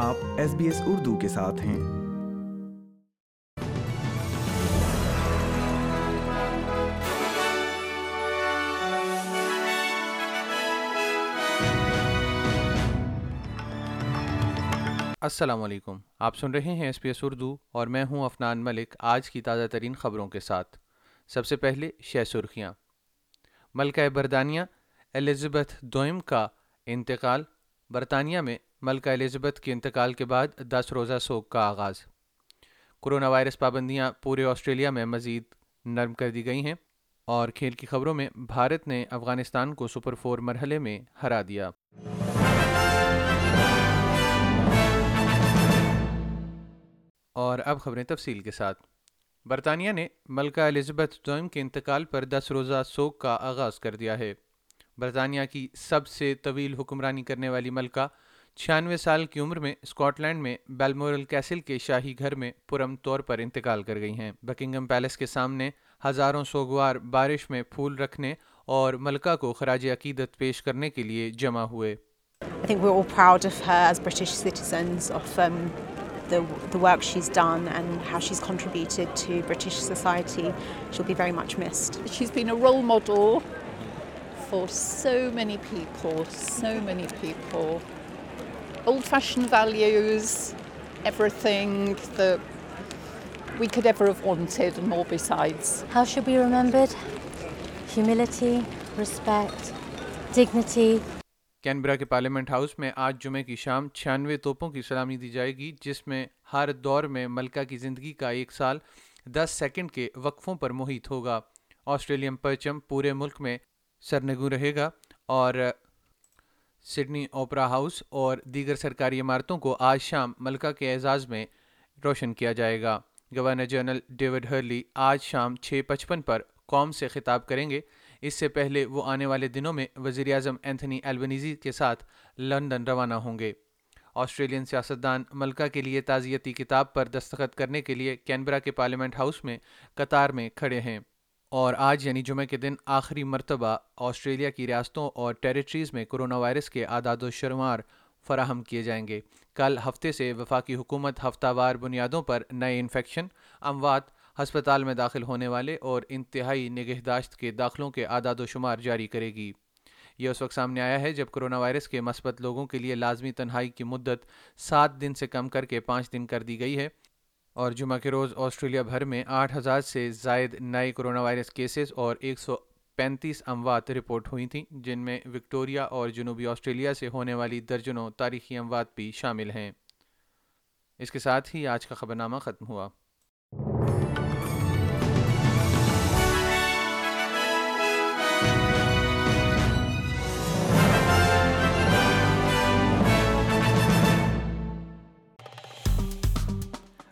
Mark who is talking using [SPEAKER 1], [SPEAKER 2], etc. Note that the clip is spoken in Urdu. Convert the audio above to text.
[SPEAKER 1] آپ ایس بی ایس اردو کے ساتھ ہیں۔
[SPEAKER 2] السلام علیکم۔ آپ سن رہے ہیں ایس پی ایس اردو اور میں ہوں افنان ملک آج کی تازہ ترین خبروں کے ساتھ۔ سب سے پہلے شہ سرخیاں۔ ملکہ برطانیہ الزبتھ دوئم کا انتقال برطانیہ میں ملکہ الزبتھ کے انتقال کے بعد دس روزہ سوگ کا آغاز۔ کرونا وائرس پابندیاں پورے آسٹریلیا میں مزید نرم کر دی گئی ہیں اور کھیل کی خبروں میں بھارت نے افغانستان کو سپر فور مرحلے میں ہرا دیا۔ اور اب خبریں تفصیل کے ساتھ۔ برطانیہ نے ملکہ الزبتھ دوئم کے انتقال پر دس روزہ سوگ کا آغاز کر دیا ہے۔ برطانیہ کی سب سے طویل حکمرانی کرنے والی ملکہ چھیانوے سال کی عمر میں اسکاٹ لینڈ میں بیلمورل کیسل کے شاہی گھر میں پرم طور پر انتقال کر گئی ہیں بکنگم پیلس کے سامنے ہزاروں سوگوار بارش میں پھول رکھنے اور ملکہ کو خراج عقیدت پیش کرنے کے لیے جمع ہوئے
[SPEAKER 3] I think we're all proud of her as British citizens of um, the, the work she's done and how she's contributed to British society. She'll be very much missed.
[SPEAKER 4] She's been a role model for so many people, so many people. Old fashioned values, everything that we could ever have wanted, and more besides.
[SPEAKER 5] How she'll be remembered? Humility, respect, dignity.
[SPEAKER 2] Canberra کے پارلیمنٹ ہاؤس میں آج جمعے کی شام چھیانوے توپوں کی سلامی دی جائے گی جس میں ہر دور میں ملکہ کی زندگی کا ایک سال دس سیکنڈ کے وقفوں پر محیط ہوگا آسٹریلین پرچم پورے ملک میں سرنگو رہے گا اور سڈنی اوپرا ہاؤس اور دیگر سرکاری عمارتوں کو آج شام ملکہ کے اعزاز میں روشن کیا جائے گا۔ گورنر جنرل ڈیوڈ ہرلی آج شام چھ پچپن پر قوم سے خطاب کریں گے۔ اس سے پہلے وہ آنے والے دنوں میں وزیر اعظم اینتھنی ایلبنیزی کے ساتھ لندن روانہ ہوں گے۔ آسٹریلین سیاستدان ملکہ کے لیے تعزیتی کتاب پر دستخط کرنے کے لیے کینبرا کے پارلیمنٹ ہاؤس میں قطار میں کھڑے ہیں۔ اور آج یعنی جمعہ کے دن آخری مرتبہ آسٹریلیا کی ریاستوں اور ٹیریٹریز میں کرونا وائرس کے اعداد و شمار فراہم کیے جائیں گے۔ کل ہفتے سے وفاقی حکومت ہفتہ وار بنیادوں پر نئے انفیکشن، اموات، ہسپتال میں داخل ہونے والے اور انتہائی نگہداشت کے داخلوں کے اعداد و شمار جاری کرے گی۔ یہ اس وقت سامنے آیا ہے جب کرونا وائرس کے مثبت لوگوں کے لیے لازمی تنہائی کی مدت سات دن سے کم کر کے پانچ دن کر دی گئی ہے۔ اور جمعہ کے روز آسٹریلیا بھر میں آٹھ ہزار سے زائد نئے کرونا وائرس کیسز اور ایک سو پینتیس اموات رپورٹ ہوئی تھیں، جن میں وکٹوریا اور جنوبی آسٹریلیا سے ہونے والی درجنوں تاریخی اموات بھی شامل ہیں۔ اس کے ساتھ ہی آج کا خبرنامہ ختم ہوا۔